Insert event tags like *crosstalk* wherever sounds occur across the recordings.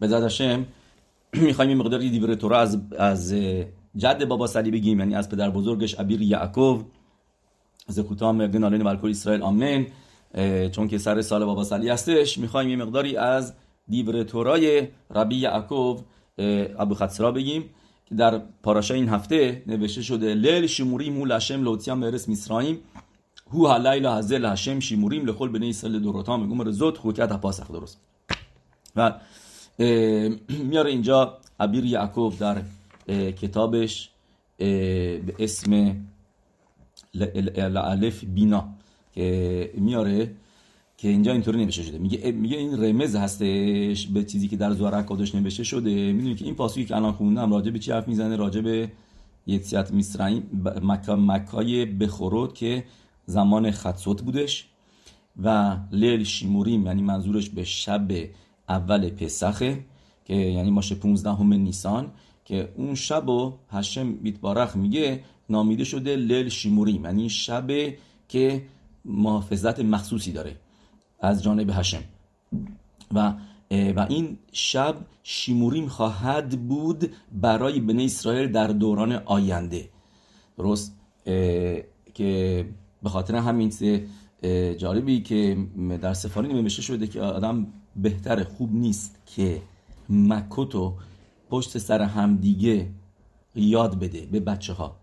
به هشم می‌خوایم این مقداری دیور تورا از از جد بابا سلی بگیم یعنی از پدر بزرگش ابیر یعقوب زکوتام گنالین برکل اسرائیل آمین چون که سر سال بابا سلی هستش می‌خوایم یه مقداری از دیور تورای ربی یعقوب ابو خطسرا بگیم که در پاراشا این هفته نوشته شده لیل شموریم هو لشم لوتیام مرس میسرایم هو هلیل هزل هشم شیموریم لخل بنی اسرائیل دوروتا میگم رزوت خوکت پاسخ درست و *clears throat* میاره اینجا عبیر یعقوب در کتابش به اسم الف بینا که میاره که اینجا اینطوری نوشته شده. میگه میگه این رمز هستش به چیزی که در زوار کادش نوشته شده. می‌دونی که این پاسویی که الان خوندم راجع به چی حرف می‌زنه؟ راجع به یتسیت میسرائیم مکا مکای بخورود که زمان خدسوت بودش و لیل شیموریم یعنی منظورش به شب اول پسخه که یعنی ماشه 15 همه نیسان که اون شب و هشم بیتبارخ میگه نامیده شده لیل شیموریم یعنی شب که محافظت مخصوصی داره از جانب هشم. و و این شب شیموریم خواهد بود برای بنی اسرائیل در دوران آینده. درست که به خاطر همین جالبی که در سفاری نمیشه شده که آدم بهتر خوب نیست که مکوتو پشت سر همدیگه یاد بده به بچه ها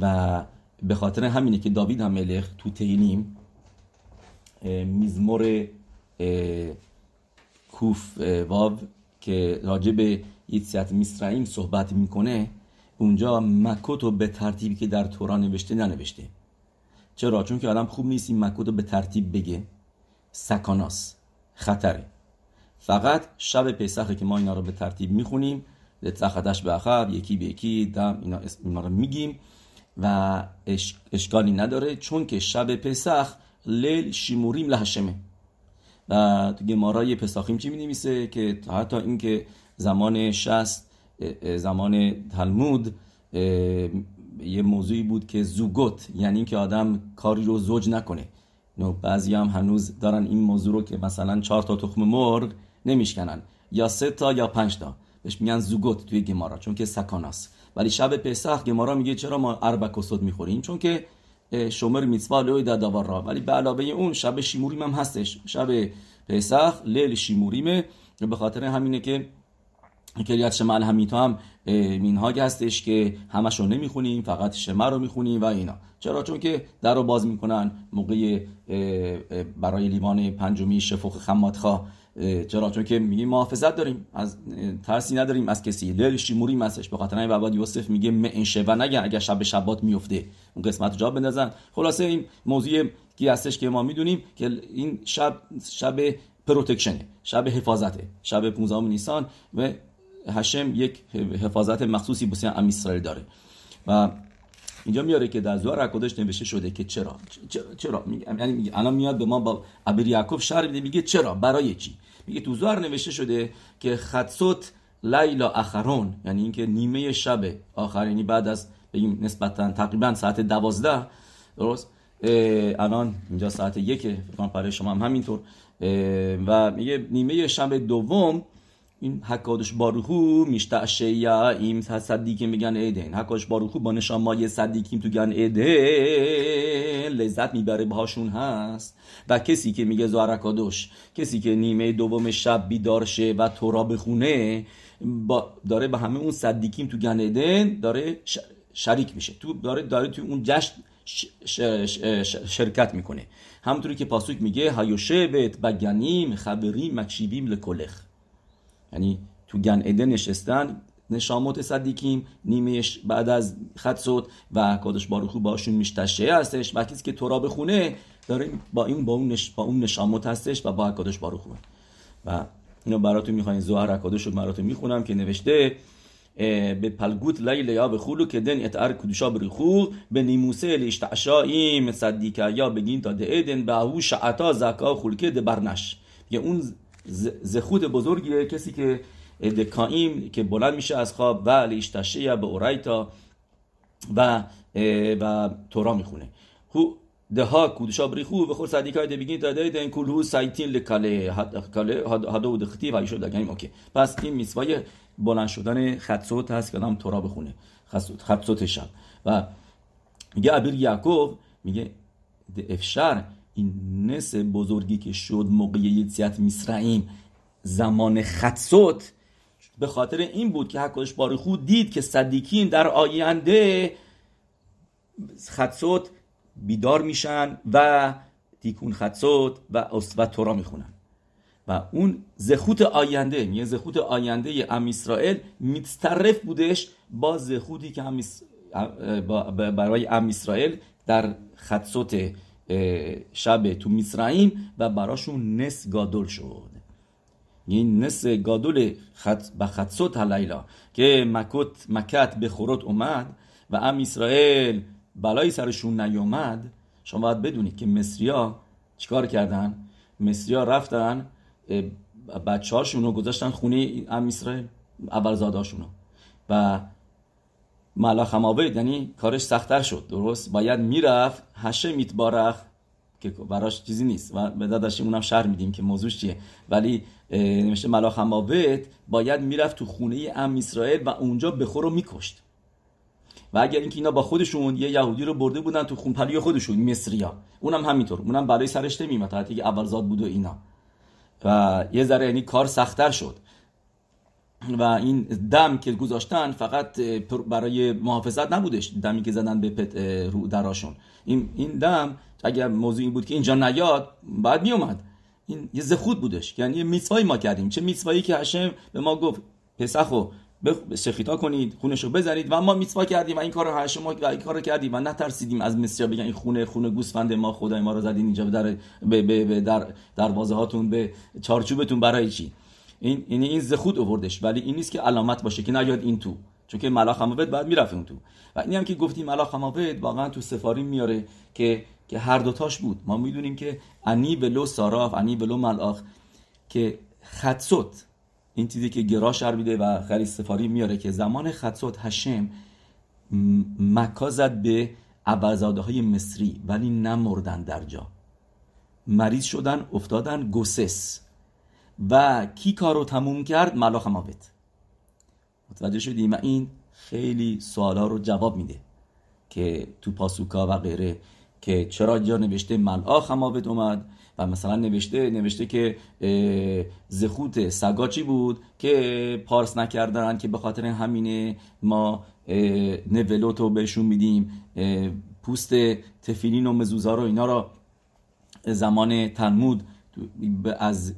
و به خاطر همینه که داوید هم ملخ تو تینیم میزمور کوف واو که راجع به یتسیت میسرائیم صحبت می‌کنه اونجا مکوتو به ترتیبی که در تورا نوشته ننوشته. چرا؟ چون که آدم خوب نیست این مکوتو به ترتیب بگه. سکاناس. خطره. فقط شب پسخه که ما اینا رو به ترتیب می‌خونیم لتخدش به اخر یکی به یکی دم اینا اسم رو میگیم و اشکالی نداره چون که شب پسخ لیل شیموریم لحشمه و تو گمارای پساخیم چی می که حتی اینکه زمان شست زمان تلمود یه موضوعی بود که زوگوت یعنی اینکه آدم کاری رو زوج نکنه. بعضی هم هنوز دارن این موضوع رو که مثلا چهار تا تخم مرغ نمیشکنن. یا سه تا یا پنج تا. بهش میگن زوگوت توی گمارا چون که سکاناست ولی شب پسخ گمارا میگه چرا ما اربک و صد می‌خوریم؟ چون که شمر میتوا لوی داور را ولی به علاوه اون شب شیموریم هم هستش. شب پسخ لیل شیموریمه. به خاطر همینه که کلیت شمال همیتا هم مینهاگ هستش که همش رو نمی‌خونیم فقط شمه رو می‌خونیم و اینا. چرا؟ چون که در رو باز می‌کنن موقع برای لیوان پنجمی شفوخ خماتخا چرا؟ چون که میگیم محافظت داریم. از ترسی نداریم. از کسی لیل شیموری مسش به خاطر این یوسف میگه منشه و نگن اگر شب شبات میفته اون قسمت جا بندازن. خلاصه این موضوع کی هستش که ما می‌دونیم که این شب شب پروتکشنه شب حفاظته شب 15 نیسان و هشم یک حفاظت مخصوصی بسیار ام اسرائیل داره. و اینجا میاره که در زوار حکودش نوشته شده که چرا؟ چرا؟ یعنی الان میاد به ما با ابر یعقوب شرح میده میگه چرا؟ برای چی؟ میگه تو زوار نوشته شده که خدسوت لیلا اخرون یعنی اینکه نیمه شب آخر یعنی بعد از بگیم نسبتا تقریبا ساعت دوازده درست؟ الان اینجا ساعت یک فکر برای شما هم همینطور. و میگه نیمه شب دوم این حکادش باروخو میشتعشه این صدیقیم میگن ایدن حکادش باروخو با نشان مایه صدیقیم تو گن ایدن لذت می‌بره باهاشون هست. و کسی که میگه زارکادوش کسی که نیمه دوم شب بیدار شه و تورا بخونه با داره به همه اون صدیقیم تو گن ایدن داره شریک میشه. تو داره داره تو اون جشن شرکت می‌کنه. همونطوری که پاسوک میگه هایوشه بت بگنیم خبریم مکشیبیم لکلخ. یعنی تو گن اده نشستن نشاموت صدیکیم نیمهش بعد از خدسوت و کادش باروخو باشون میشتشه هستش. و کسی که تورا بخونه داره با این با اون, نش... با اون نشاموت هستش و با کادش باروخو. و اینو براتون می‌خواین. زوهر اکادش رو براتون می‌خونم که نوشته به پلگوت لیل یا به خولو که دن اتعر کدوشا بریخو به نیموسه لیشتعشا ایم صدیکه یا بگین تا ده ایدن به او شعتا زکا خولکه ده برنش. یه اون زخوت بزرگیه کسی که دکایم که بلند میشه از خواب و لیشتشه به اورایتا و و تورا می‌خونه. هو ها کودشا بریخو و خور صدیقای ده بگین داده ده این کلو سایتین لکاله کاله هادو و دختی و ایشو دگنیم اوکی. پس این میسوای بلند شدن خطسوت هست که آدم تورا بخونه. خطسوت شب. و میگه ابیر یعقوب میگه افشار این نس بزرگی که شد موقع یتیت میسرائیم زمان خطسوت به خاطر این بود که حکاش خود دید که صدیکین در آینده خطسوت بیدار میشن و تیکون خطسوت و و تورا می‌خونن. و اون زخوت آینده یه زخوت آینده ام اسرائیل متطرف بودش با زخوتی که برای ام اسرائیل در خطسوت شب تو میسرائیم و براشون نس گادول شد. این نس گادول خط به خطسوت هلیلا که مکت مکت به خورت اومد و ام اسرائیل بلایی سرشون نیومد. شما باید بدونید که مصریا چیکار کردن؟ مصریا رفتن بچه رو گذاشتن خونه ام اسرائیل اول زاداشونو و ملاخ هماوید یعنی کارش سختتر شد درست؟ باید می‌رفت هشه میتبارخ که براش چیزی نیست و به داداشیم اونم شهر میدیم که موضوعش چیه. ولی نمیشه ملاخ هماوید باید می‌رفت تو خونه ام اسرائیل و اونجا بخور رو میکشت. و اگر اینکه اینا با خودشون یه یهودی رو برده بودن تو خونپلی خودشون مصریا اونم همینطور اونم برای سرش نمیمد حتی که اول زاد بود و اینا. و یه ذره یعنی کار سختتر شد. و این دم که گذاشتن فقط برای محافظت نبودش دمی که زدن به پت رو دراشون. این این دم اگر موضوع این بود که اینجا نیاد بعد می اومد این یه زخود بودش. یعنی یه میسوایی ما کردیم. چه میسوایی که هشم به ما گفت پسخو شخیتا کنید خونش رو بزنید. و ما میسوا کردیم و این کار رو هشم ما این کار رو کردیم و نترسیدیم از مصر بگن این خونه خونه گوسفند ما خدای ما رو زدین اینجا در به, به, در دروازه هاتون به چارچوبتون برای چی؟ این این این زخود آوردش ولی این نیست که علامت باشه که نیاد این تو. چون که ملاخ هماوت بعد می‌رفت اون تو. و اینی هم که گفتیم ملاخ هماوت واقعا تو سفاری میاره که که هر دوتاش بود. ما می‌دونیم که انی ولو ساراف انی ولو ملاخ که خدسوت این چیزی که گرا شربیده و خیلی سفاری میاره که زمان خدسوت هشم مکا زد به ابرزاده های مصری ولی نمردن در جا. مریض شدن افتادن گسس. و کی کارو تموم کرد؟ ملاخ ماوت متوجه شدیم و این خیلی سوالا رو جواب میده که تو پاسوکا و غیره که چرا جا نوشته ملاخ هماوت اومد و مثلا نوشته نوشته که زخوت سگا چی بود که پارس نکردن که به خاطر همینه ما نولوتو بهشون میدیم پوست تفیلین و مزوزا رو اینا رو زمان تلمود از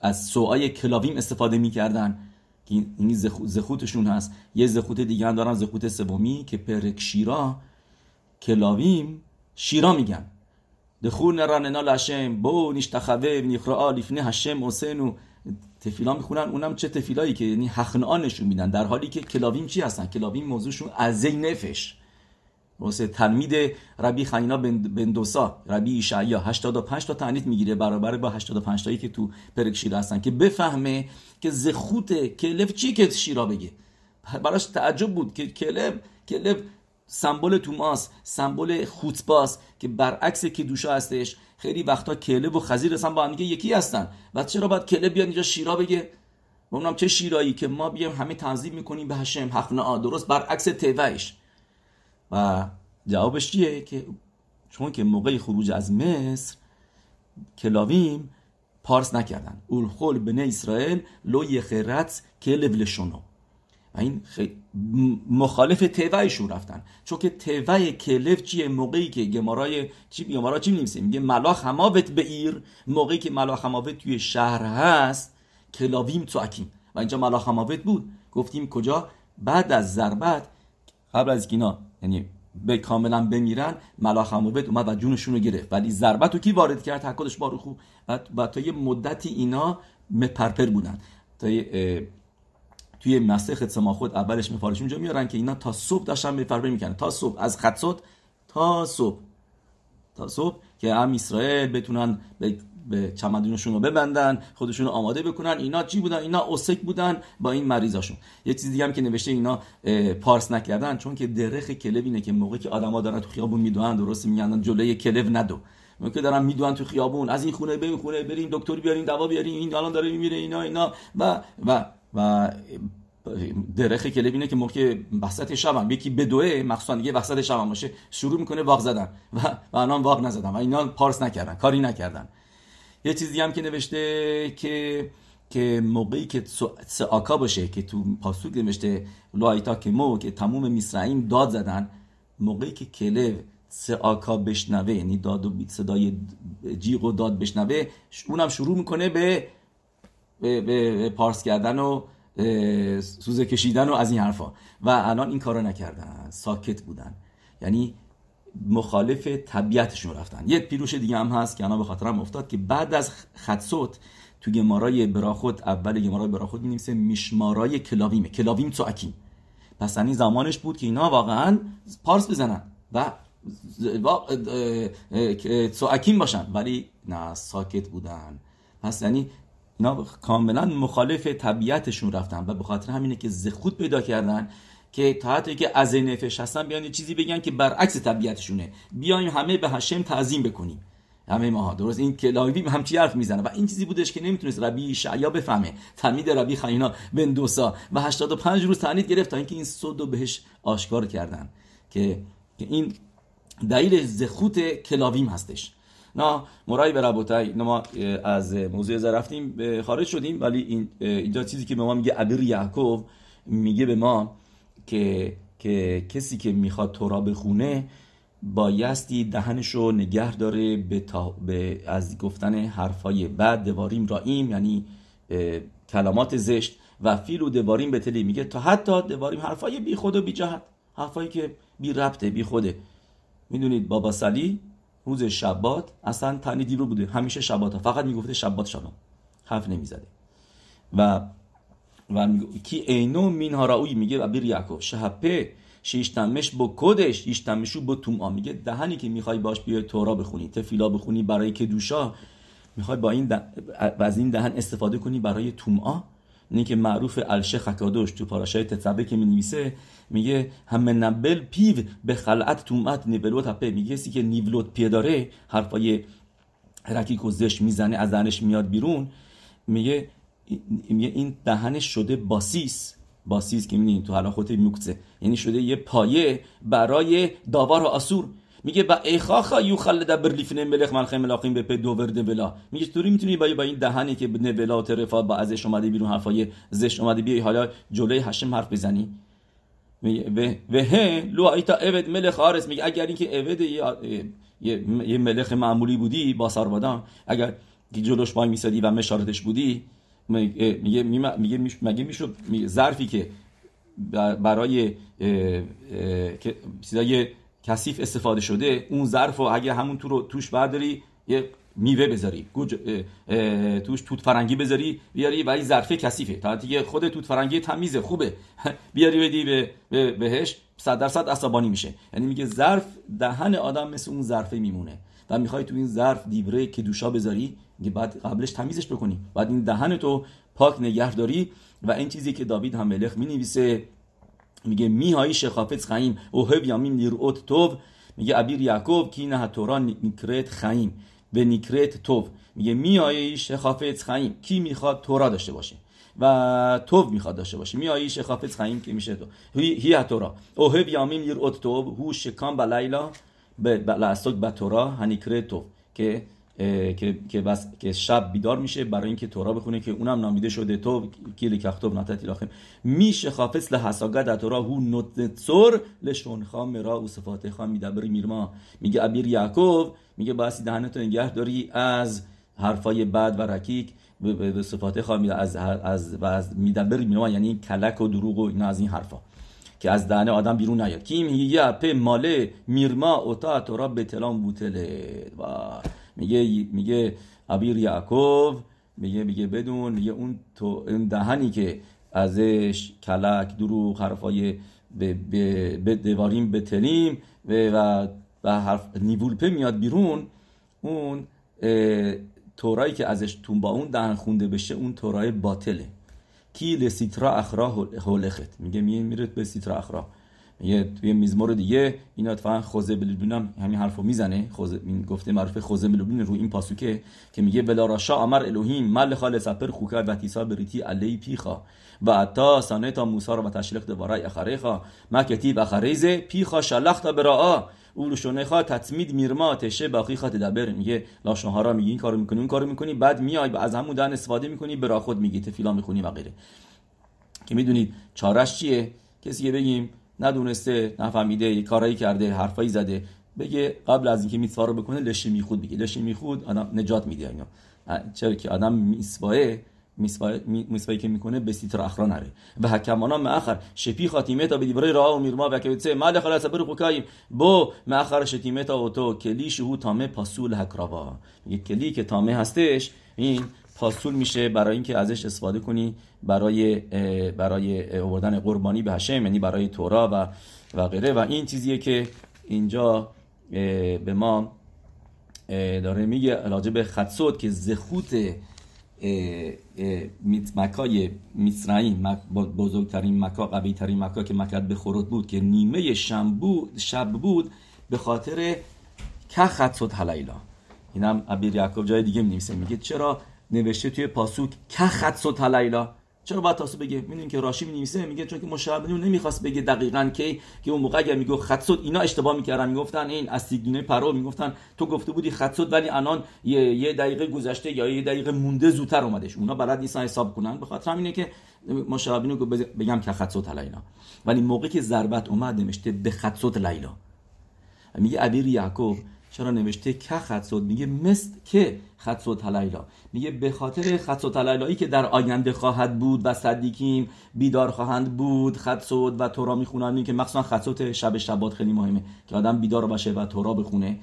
از سوای کلاویم استفاده می‌کردن. که این زخوتشون هست. یه زخوت دیگه هم دارن زخوت سومی که پرک شیرا. کلاویم شیرا میگن. دخون رننا لشم بو نیشتخوه نیخرا لیفنه هشم حسین تفیلا می‌خونن. اونم چه تفیلایی که یعنی حخنان نشون میدن. در حالی که کلاویم چی هستن؟ کلاویم موضوعشون ازی نفش. واسه تلمید ربی خنینا بن دوسا ربی ایشعیا. 85 تا تعنیت می‌گیره برابر با 85 تایی که تو پرک شیرا هستن که بفهمه که زخوت کلف چی که شیرا بگه. براش تعجب بود که کلف کلف سمبل توماس سمبل خوتباس که برعکس که دوشا هستش. خیلی وقتا کلب و خزیر هستن با هم یکی هستن. و چرا باید کلب بیاد اینجا شیرا بگه؟ و اونم چه شیرایی که ما بیایم همه تنظیم می‌کنیم به هشم حقنا درست برعکس توهش و جوابش چیه؟ که چون که موقع خروج از مصر כלבים پارس نکردن. ולכל בני ישראל לא יחרץ כלב לשונו و این مخالف טבע شون رفتن. چون که טבע כלב چیه؟ موقعی که גמרא ی چی גמרא چی می‌نویسه میگه מלאך המוות בעיר. موقعی که מלאך המוות توی شهر هست כלבים בוכים. و اینجا מלאך המוות بود. گفتیم کجا؟ بعد از ضربت قبل از اینا یعنی به کاملا بمیرن ملاخ هماوت اومد و جونشون رو گرفت. ولی ضربت رو کی وارد کرد؟ حکادش باروخو و, تا یه مدتی اینا مپرپر بودن. تا توی مسیح سما خود اولش مفارش اونجا میارن که اینا تا صبح داشتن میفربه می‌کنن تا صبح از خطسوت تا صبح. تا صبح که هم اسرائیل بتونن به چمدونشون رو ببندن خودشون رو آماده بکنن. اینا چی بودن؟ اینا اوسک بودن با این مریضاشون. یه چیز دیگه هم که نوشته اینا پارس نکردن چون که درخ کلب اینه که موقعی که آدما دارن تو خیابون می‌دونن درست میگن جلوی کلب ندو. که دارن می‌دونن تو خیابون از این خونه به این خونه بریم دکتر بیاریم دوا بیاریم این الان داره میمیره اینا اینا. و و و درخ کلب اینه که موقع وسط شب هم یکی بدوه مخصوصا دیگه وسط شب هم باشه شروع می‌کنه واق زدن. و و الان واق نزدن. و اینا پارس نکردن کاری نکردن. یه چیزی هم که نوشته که که موقعی که سعاکا باشه که تو پاسوک نوشته لایتا که مو که تموم میسرائیم داد زدن موقعی که کلب سعاکا بشنوه یعنی داد و صدای جیغ و داد بشنوه اونم شروع می‌کنه به به, به پارس کردن و سوزه کشیدن و از این حرفا. و الان این کارو نکردن ساکت بودن. یعنی مخالف طبیعتشون رفتن. یک پیروش دیگه هم هست که الان به خاطرم افتاد که بعد از خدسوت تو گمارای براخود اول گمارای براخود می‌نویسه میشمارای کلاویمه. کلاویم اکیم. پس این زمانش بود که اینا واقعا پارس بزنن و اکیم باشن. ولی نه ساکت بودن. پس یعنی اینا کاملا مخالف طبیعتشون رفتن و به خاطر همینه که زخود پیدا کردن. که تا که از نفش هستن بیان چیزی بگن که برعکس طبیعتشونه. بیایم همه به هشم تعظیم بکنیم. همه ماها. درست؟ این کلاوی همچی حرف می‌زنه؟ و این چیزی بودش که نمی‌تونست ربی شعیا بفهمه. تلمید ربی خینا بن دوسا و 85 روز تنید گرفت تا اینکه این صد بهش آشکار کردن. که این دلیل زخوت کلاویم هستش. نه مرای به ربوتای ما از موضوع رفتیم خارج شدیم ولی این اینجا چیزی که به ما میگه ابیر یعقوب میگه به ما که که کسی که می‌خواد تورا بخونه بایستی دهنش رو نگه داره به, به از گفتن حرفای بعد دواریم راییم یعنی کلمات زشت و فیل و دواریم بتلی میگه تا حتی دواریم حرفای بی خود و بی جهت حرفایی که بی ربطه بی خوده. می‌دونید بابا سلی روز شبات اصلا تنی دیرو بوده. همیشه شبات. فقط می‌گفته شبات شبات حرف نمی‌زده. و و کی اینو مین هاراوی میگه و بیر یعقوب شهپه شیشتمش با کدش یشتمشو با توم میگه دهنی که می‌خوای باش بیای تورا بخونی تفیلا بخونی برای که دوشا می‌خوای با این ده... از این دهن استفاده کنی برای تومعا اینه که معروف الشه خکادوش تو پاراشای تتبه که می‌نویسه میگه همه نبل پیو به خلعت تومت نیولوت هپه میگه سی که نیولوت پیه داره حرفای رکیک و زش می‌زنه از دهنش میاد بیرون. میگه میگه این دهنش شده باسیس. باسیس که می‌بینید تو حالا میکته یعنی شده یه پایه برای داوار و آسور. میگه با ایخاخا یو خلد برلیفن ملخ ملخ ملاقیم به دو ورد بلا میگه چطوری می‌تونی با با این دهنی که نولا و ترفا با ازش اومده بیرون حرفای زشت اومده بیای حالا جلوی هشم حرف بزنی؟ و هه لو ایتا اود ملخ آرس. میگه اگر اینکه اود یه, ملخ معمولی بودی با سربادان اگر جلوش وای میسادی و مشارتش بودی میگه میگه مگه می‌شد ظرفی که برای چیزای کثیف استفاده شده اون ظرف و اگه همون تو رو توش برداری یه میوه بذاری توش توت فرنگی بذاری بیاری و این ظرفه کثیفه. تا دیگه خود توت فرنگی تمیزه خوبه. *laughs* بیاری بدی به بهش صد درصد عصبانی میشه. یعنی میگه ظرف دهن آدم مثل اون ظرفه میمونه. و می‌خوای تو این ظرف دیوره که دوشا بذاری بعد قبلش تمیزش بکنی. بعد این دهن تو پاک نگه داری و این چیزی که داوید هم ملخ می نویسه میگه میهایی شخافت خیم. اوهب یامین لیرؤت توب میگه ابیر یعقوب کی نه تورا نیکرت خیم. و نیکرت توب میگه میهایی شخافت خیم. کی می‌خواد تورا داشته باشه؟ و توب می‌خواد داشته باشه. میایی شخافت خیم که میشه تو؟ هی تورا. اوهب یامین لیرؤت توب هو شکام بلیلا. به لعسک به تورا. هنیکرت توب که که که بس که شب بیدار میشه برای اینکه تورا بخونه که اونم نامیده شده. تو کیل کختوب ناتت لاخم. میشه خافص لحساگا در تورا هو نوتسور لشون خام را و صفات خام میدبر میرما. میگه ابیر یعقوب میگه باسی دهنتو نگه داری از حرفای بد و رکیک به صفات خام از از و از میدبر میرما. یعنی کلک و دروغ و اینا از این حرفا. که از دهن آدم بیرون نیاد. کیم یه په ماله میرما اوتا تورا به تلام بوتله. و میگه میگه ابیر یعقوب میگه میگه بدون میگه اون تو اون دهنی که ازش کلک دروغ حرفای به, به, به دواریم بتلیم و و حرف نیولپه میاد بیرون اون تورایی که ازش تون با اون دهن خونده بشه اون تورای باطله. کی لسیترا اخرا هولخت؟ میگه میره به سیترا اخرا. یه توی میزمور دیگه اینا اتفاقا خوزه بلوبین همین حرفو می‌زنه. خوزه این گفته معروف خوزه بلوبین رو این پاسوکه که میگه بلا راشا امر الوهیم مل خال سپر خوکا و تیسا بریتی علی پیخا و اتا سانتا موسی رو و تشلیق دوباره اخریخا ما کتیب اخریز پیخا شلخت برا او شونه خواه تطمید میرما تشه باقی خواه تدبر میگه لاشنهارا میگی این کارو می‌کنی اون کارو می‌کنی بعد میای از همون دهن استفاده می‌کنی برا خود میگی تفیلا می‌خونی و غیره. که می‌دونید چارش چیه؟ کسی که بگیم ندونسته نفهمیده کارایی کرده حرفایی زده. بگه قبل از اینکه میتوا رو بکنه لشی میخود بگه لشی میخود آدم نجات میده اینا. چرا که آدم میسواه میسوایی که می‌کنه به سیتر اخرا نره. و حکمانا مأخر شپی خاتیمه تا به دیوره راه و میرما و که بتسه ما دخل سبر خوکایم بو مأخر شتیمه تا اوتو کلی شهو تامه پاسول حکراوا میگه کلی که تامه هستش این پاسول میشه برای اینکه ازش استفاده کنی برای برای آوردن قربانی به هشم یعنی برای تورا و و غیره. و این چیزیه که اینجا به ما داره میگه راجع به خدسود که زخوت مکای میسرائیم بزرگترین مکا قوی ترین مکا که مکت به خورد بود که نیمه شب بود به خاطر که خدسود حلیلا. اینم عبیر یعقوب جای دیگه می میگه چرا نوشته توی پاسوک که خدسود حلیلا چرا باید تاسو بگه؟ می‌دونین که راشی می نویسه میگه چون که مشابه نمی‌خواست بگه دقیقا کی که اون موقع اگر میگه خطسود اینا اشتباه می‌کردن می‌گفتن این از سیگنه پرو می‌گفتن تو گفته بودی خطسود ولی الان یه, یه دقیقه گذشته یا یه دقیقه مونده زودتر اومدش. اونا بلد نیستن حساب کنن. به خاطر همینه که مشابه بگم که خطسود لیلا ولی موقعی که ضربت اومد نوشته به خطسود لیلا میگه ابیر یعقوب چرا نوشته که خطسود میگه مثل که خطسود حلیلا میگه به خاطر خطسود حلیلایی که در آینده خواهد بود و صدیکیم بیدار خواهند بود خطسود و تورا می‌خونن. که مخصوصا خطسود شب شبات خیلی مهمه که آدم بیدار باشه و تورا بخونه.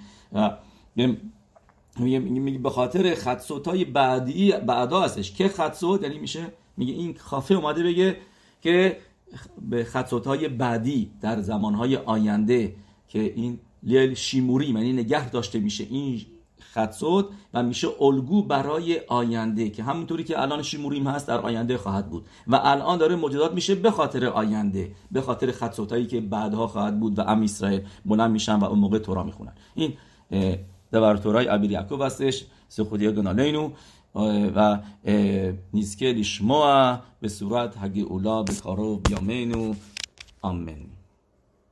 میگه میگه به خاطر خطسوت های بعدی بعدا هستش. که خطسود یعنی میشه میگه این خافه اومده بگه که به خطسوت های بعدی در زمان های آینده که این لیل شیموری یعنی نگه داشته میشه. این خطسود و میشه الگو برای آینده که همونطوری که الان شیموریم هست در آینده خواهد بود. و الان داره موجودات میشه به خاطر آینده به خاطر خطسوتایی که بعدها خواهد بود و ام اسرائیل بلند میشن و اون موقع تورا می‌خونن. این دور تورای ابیر یعقوب هستش سخودی گنالینو و نیسکه لیشموع به صورت هگی اولا به کارو بیامینو آمین.